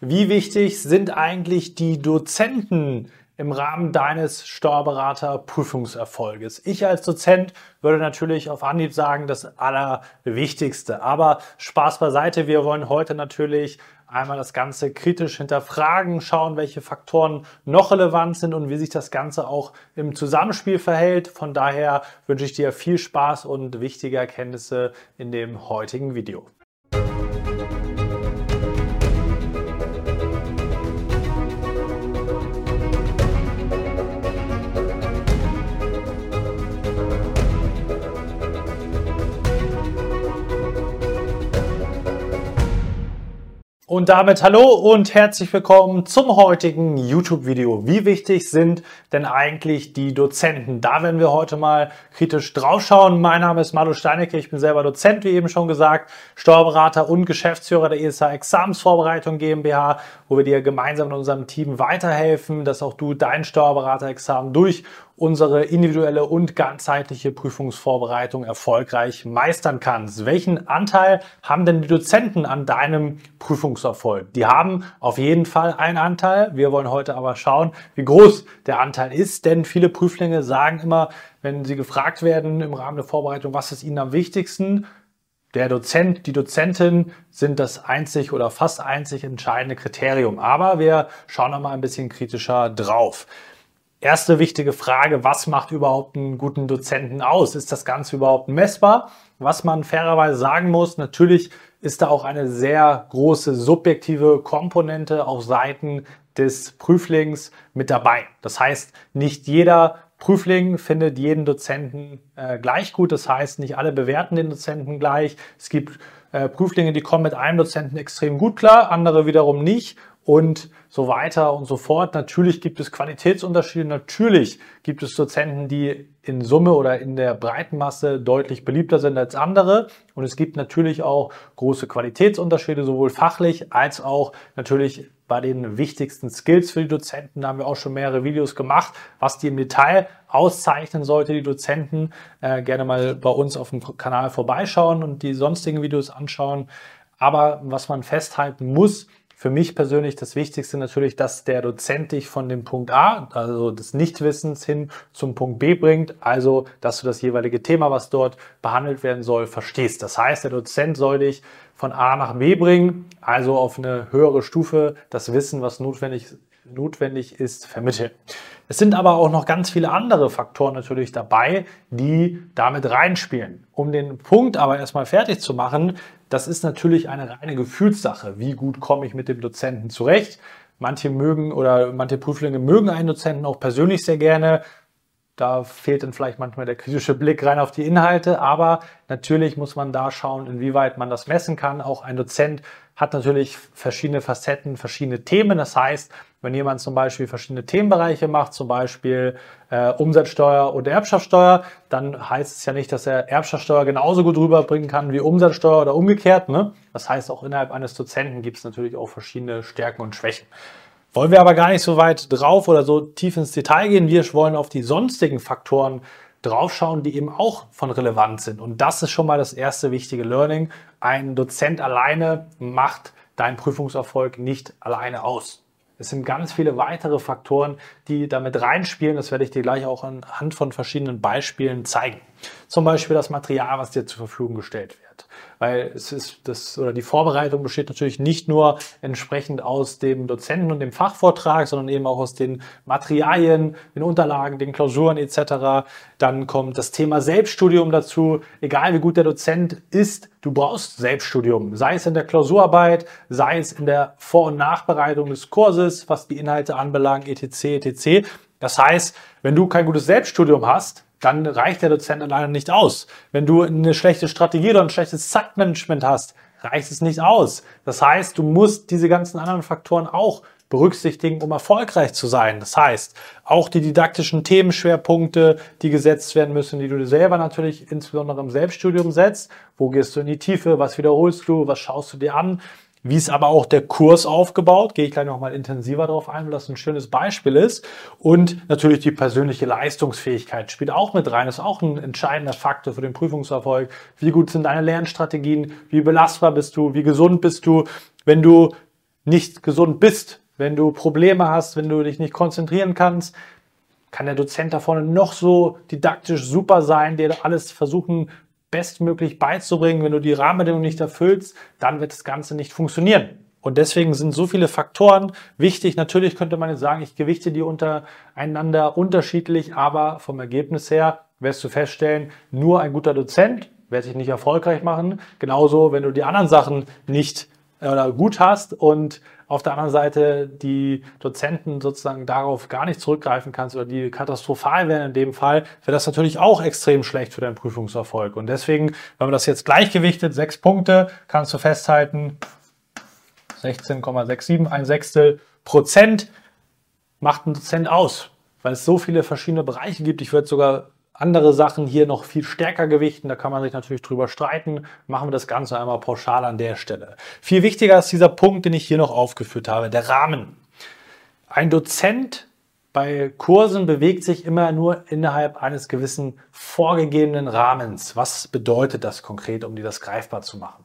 Wie wichtig sind eigentlich die Dozenten im Rahmen deines Steuerberater-Prüfungserfolges? Ich als Dozent würde natürlich auf Anhieb sagen, das Allerwichtigste. Aber Spaß beiseite, wir wollen heute natürlich einmal das Ganze kritisch hinterfragen, schauen, welche Faktoren noch relevant sind und wie sich das Ganze auch im Zusammenspiel verhält. Von daher wünsche ich dir viel Spaß und wichtige Erkenntnisse in dem heutigen Video. Und damit hallo und herzlich willkommen zum heutigen YouTube-Video. Wie wichtig sind denn eigentlich die Dozenten? Da werden wir heute mal kritisch draufschauen. Mein Name ist Malu Steinecke, ich bin selber Dozent, wie eben schon gesagt, Steuerberater und Geschäftsführer der ESA Examensvorbereitung GmbH, wo wir dir gemeinsam in unserem Team weiterhelfen, dass auch du dein Steuerberaterexamen durch unsere individuelle und ganzheitliche Prüfungsvorbereitung erfolgreich meistern kannst. Welchen Anteil haben denn die Dozenten an deinem Prüfungserfolg? Die haben auf jeden Fall einen Anteil. Wir wollen heute aber schauen, wie groß der Anteil ist, denn viele Prüflinge sagen immer, wenn sie gefragt werden im Rahmen der Vorbereitung, was ist ihnen am wichtigsten, der Dozent, die Dozentin sind das einzig oder fast einzig entscheidende Kriterium. Aber wir schauen noch mal ein bisschen kritischer drauf. Erste wichtige Frage, was macht überhaupt einen guten Dozenten aus? Ist das Ganze überhaupt messbar? Was man fairerweise sagen muss, natürlich ist da auch eine sehr große subjektive Komponente auf Seiten des Prüflings mit dabei. Das heißt, nicht jeder Prüfling findet jeden Dozenten äh, gleich gut. Das heißt, nicht alle bewerten den Dozenten gleich. Es gibt äh, Prüflinge, die kommen mit einem Dozenten extrem gut klar, andere wiederum nicht und so weiter und so fort. Natürlich gibt es Qualitätsunterschiede, natürlich gibt es Dozenten, die in Summe oder in der breiten Masse deutlich beliebter sind als andere. Und es gibt natürlich auch große Qualitätsunterschiede, sowohl fachlich als auch natürlich bei den wichtigsten Skills für die Dozenten. Da haben wir auch schon mehrere Videos gemacht, was die im Detail auszeichnen sollte, die Dozenten. Äh, gerne mal bei uns auf dem Kanal vorbeischauen und die sonstigen Videos anschauen. Aber was man festhalten muss, für mich persönlich das Wichtigste natürlich, dass der Dozent dich von dem Punkt A, also des Nichtwissens hin zum Punkt B bringt, also dass du das jeweilige Thema, was dort behandelt werden soll, verstehst. Das heißt, der Dozent soll dich von A nach B bringen, also auf eine höhere Stufe das Wissen, was notwendig, notwendig ist, vermitteln. Es sind aber auch noch ganz viele andere Faktoren natürlich dabei, die damit reinspielen. Um den Punkt aber erstmal fertig zu machen, das ist natürlich eine reine Gefühlssache. Wie gut komme ich mit dem Dozenten zurecht? Manche mögen oder manche Prüflinge mögen einen Dozenten auch persönlich sehr gerne. Da fehlt dann vielleicht manchmal der kritische Blick rein auf die Inhalte, aber natürlich muss man da schauen, inwieweit man das messen kann. Auch ein Dozent hat natürlich verschiedene Facetten, verschiedene Themen. Das heißt, wenn jemand zum Beispiel verschiedene Themenbereiche macht, zum Beispiel äh, Umsatzsteuer und Erbschaftssteuer, dann heißt es ja nicht, dass er Erbschaftssteuer genauso gut rüberbringen kann wie Umsatzsteuer oder umgekehrt. Ne? Das heißt, auch innerhalb eines Dozenten gibt es natürlich auch verschiedene Stärken und Schwächen. Wollen wir aber gar nicht so weit drauf oder so tief ins Detail gehen. Wir wollen auf die sonstigen Faktoren draufschauen, die eben auch von relevant sind. Und das ist schon mal das erste wichtige Learning. Ein Dozent alleine macht deinen Prüfungserfolg nicht alleine aus. Es sind ganz viele weitere Faktoren, die damit reinspielen. Das werde ich dir gleich auch anhand von verschiedenen Beispielen zeigen. Zum Beispiel das Material, was dir zur Verfügung gestellt wird. Weil es ist das, oder die Vorbereitung besteht natürlich nicht nur entsprechend aus dem Dozenten und dem Fachvortrag, sondern eben auch aus den Materialien, den Unterlagen, den Klausuren etc. Dann kommt das Thema Selbststudium dazu. Egal wie gut der Dozent ist, du brauchst Selbststudium. Sei es in der Klausurarbeit, sei es in der Vor- und Nachbereitung des Kurses, was die Inhalte anbelangt, etc. etc. Das heißt, wenn du kein gutes Selbststudium hast, dann reicht der Dozent alleine nicht aus. Wenn du eine schlechte Strategie oder ein schlechtes Zeitmanagement hast, reicht es nicht aus. Das heißt, du musst diese ganzen anderen Faktoren auch berücksichtigen, um erfolgreich zu sein. Das heißt, auch die didaktischen Themenschwerpunkte, die gesetzt werden müssen, die du dir selber natürlich insbesondere im Selbststudium setzt. Wo gehst du in die Tiefe? Was wiederholst du? Was schaust du dir an? Wie ist aber auch der Kurs aufgebaut? Gehe ich gleich nochmal intensiver darauf ein, weil das ein schönes Beispiel ist. Und natürlich die persönliche Leistungsfähigkeit spielt auch mit rein. Das ist auch ein entscheidender Faktor für den Prüfungserfolg. Wie gut sind deine Lernstrategien? Wie belastbar bist du? Wie gesund bist du? Wenn du nicht gesund bist, wenn du Probleme hast, wenn du dich nicht konzentrieren kannst, kann der Dozent da vorne noch so didaktisch super sein, dir alles versuchen bestmöglich beizubringen. Wenn du die Rahmenbedingungen nicht erfüllst, dann wird das Ganze nicht funktionieren. Und deswegen sind so viele Faktoren wichtig. Natürlich könnte man jetzt sagen, ich gewichte die untereinander unterschiedlich, aber vom Ergebnis her wirst du feststellen, nur ein guter Dozent wird sich nicht erfolgreich machen. Genauso, wenn du die anderen Sachen nicht oder gut hast und auf der anderen Seite die Dozenten sozusagen darauf gar nicht zurückgreifen kannst oder die katastrophal wären in dem Fall, wäre das natürlich auch extrem schlecht für deinen Prüfungserfolg. Und deswegen, wenn man das jetzt gleichgewichtet, sechs Punkte, kannst du festhalten, 16,67, ein Sechstel Prozent macht ein Dozent aus, weil es so viele verschiedene Bereiche gibt. Ich würde sogar andere Sachen hier noch viel stärker gewichten. Da kann man sich natürlich drüber streiten. Machen wir das Ganze einmal pauschal an der Stelle. Viel wichtiger ist dieser Punkt, den ich hier noch aufgeführt habe, der Rahmen. Ein Dozent bei Kursen bewegt sich immer nur innerhalb eines gewissen vorgegebenen Rahmens. Was bedeutet das konkret, um dir das greifbar zu machen?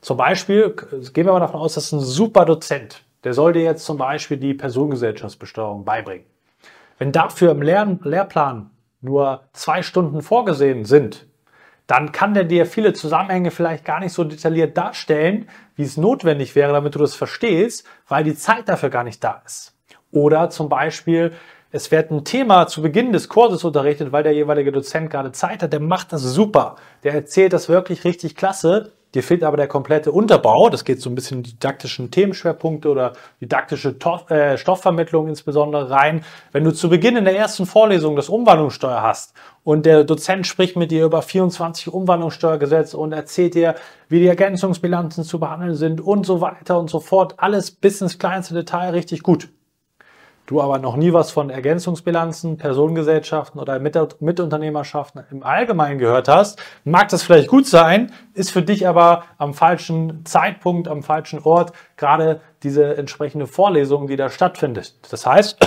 Zum Beispiel, gehen wir mal davon aus, das ist ein super Dozent. Der soll dir jetzt zum Beispiel die Personengesellschaftsbesteuerung beibringen. Wenn dafür im Lehr Lehrplan nur zwei Stunden vorgesehen sind, dann kann der dir viele Zusammenhänge vielleicht gar nicht so detailliert darstellen, wie es notwendig wäre, damit du das verstehst, weil die Zeit dafür gar nicht da ist. Oder zum Beispiel, es wird ein Thema zu Beginn des Kurses unterrichtet, weil der jeweilige Dozent gerade Zeit hat, der macht das super. Der erzählt das wirklich richtig klasse. Dir fehlt aber der komplette Unterbau. Das geht so ein bisschen didaktischen Themenschwerpunkte oder didaktische äh, Stoffvermittlung insbesondere rein. Wenn du zu Beginn in der ersten Vorlesung das Umwandlungssteuer hast und der Dozent spricht mit dir über 24 Umwandlungssteuergesetze und erzählt dir, wie die Ergänzungsbilanzen zu behandeln sind und so weiter und so fort. Alles bis ins kleinste Detail richtig gut du aber noch nie was von Ergänzungsbilanzen, Personengesellschaften oder Mitunternehmerschaften im Allgemeinen gehört hast, mag das vielleicht gut sein, ist für dich aber am falschen Zeitpunkt, am falschen Ort gerade diese entsprechende Vorlesung, die da stattfindet. Das heißt,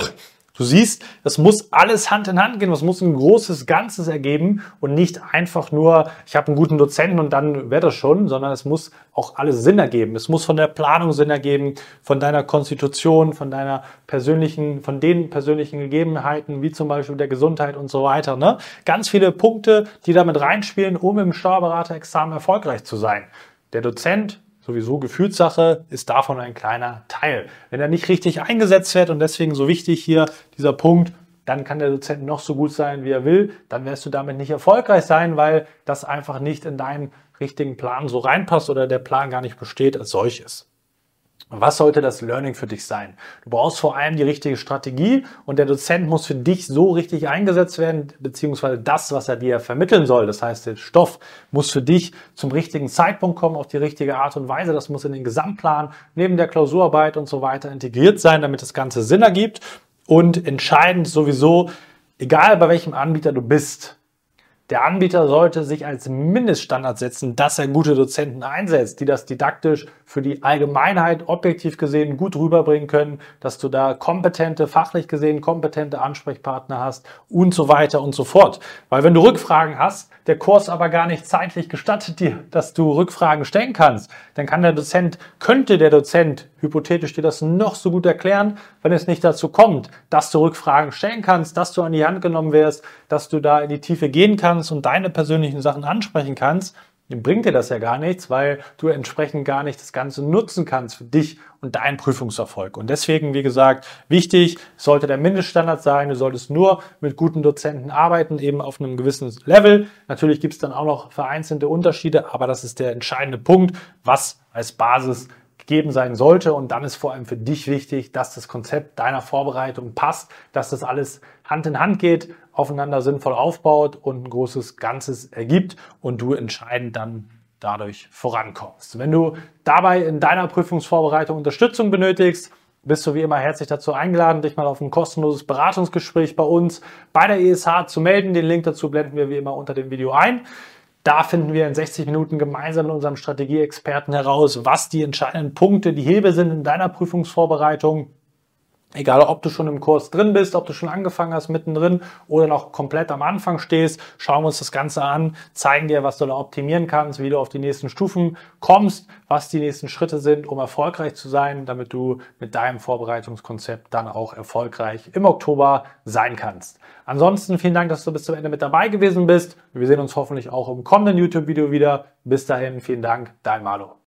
Du siehst, das muss alles Hand in Hand gehen, das muss ein großes Ganzes ergeben und nicht einfach nur, ich habe einen guten Dozenten und dann wäre das schon, sondern es muss auch alles Sinn ergeben. Es muss von der Planung Sinn ergeben, von deiner Konstitution, von deiner persönlichen, von den persönlichen Gegebenheiten, wie zum Beispiel der Gesundheit und so weiter. Ne? Ganz viele Punkte, die damit reinspielen, um im Steuerberaterexamen erfolgreich zu sein. Der Dozent sowieso Gefühlssache, ist davon ein kleiner Teil. Wenn er nicht richtig eingesetzt wird und deswegen so wichtig hier dieser Punkt, dann kann der Dozent noch so gut sein, wie er will, dann wirst du damit nicht erfolgreich sein, weil das einfach nicht in deinen richtigen Plan so reinpasst oder der Plan gar nicht besteht als solches. Was sollte das Learning für dich sein? Du brauchst vor allem die richtige Strategie und der Dozent muss für dich so richtig eingesetzt werden, beziehungsweise das, was er dir vermitteln soll, das heißt der Stoff, muss für dich zum richtigen Zeitpunkt kommen, auf die richtige Art und Weise. Das muss in den Gesamtplan neben der Klausurarbeit und so weiter integriert sein, damit das Ganze Sinn ergibt. Und entscheidend sowieso, egal bei welchem Anbieter du bist, der Anbieter sollte sich als Mindeststandard setzen, dass er gute Dozenten einsetzt, die das didaktisch für die Allgemeinheit objektiv gesehen gut rüberbringen können, dass du da kompetente, fachlich gesehen kompetente Ansprechpartner hast und so weiter und so fort. Weil wenn du Rückfragen hast, der Kurs aber gar nicht zeitlich gestattet dir, dass du Rückfragen stellen kannst, dann kann der Dozent, könnte der Dozent hypothetisch dir das noch so gut erklären, wenn es nicht dazu kommt, dass du Rückfragen stellen kannst, dass du an die Hand genommen wirst, dass du da in die Tiefe gehen kannst und deine persönlichen Sachen ansprechen kannst, bringt dir das ja gar nichts, weil du entsprechend gar nicht das Ganze nutzen kannst für dich und deinen Prüfungserfolg. Und deswegen, wie gesagt, wichtig sollte der Mindeststandard sein. Du solltest nur mit guten Dozenten arbeiten, eben auf einem gewissen Level. Natürlich gibt es dann auch noch vereinzelte Unterschiede, aber das ist der entscheidende Punkt, was als Basis gegeben sein sollte. Und dann ist vor allem für dich wichtig, dass das Konzept deiner Vorbereitung passt, dass das alles Hand in Hand geht, aufeinander sinnvoll aufbaut und ein großes Ganzes ergibt und du entscheidend dann dadurch vorankommst. Wenn du dabei in deiner Prüfungsvorbereitung Unterstützung benötigst, bist du wie immer herzlich dazu eingeladen, dich mal auf ein kostenloses Beratungsgespräch bei uns bei der ESH zu melden. Den Link dazu blenden wir wie immer unter dem Video ein. Da finden wir in 60 Minuten gemeinsam mit unserem Strategieexperten heraus, was die entscheidenden Punkte, die Hebel sind in deiner Prüfungsvorbereitung. Egal, ob du schon im Kurs drin bist, ob du schon angefangen hast mittendrin oder noch komplett am Anfang stehst, schauen wir uns das Ganze an, zeigen dir, was du da optimieren kannst, wie du auf die nächsten Stufen kommst, was die nächsten Schritte sind, um erfolgreich zu sein, damit du mit deinem Vorbereitungskonzept dann auch erfolgreich im Oktober sein kannst. Ansonsten vielen Dank, dass du bis zum Ende mit dabei gewesen bist. Wir sehen uns hoffentlich auch im kommenden YouTube-Video wieder. Bis dahin, vielen Dank, dein Malo.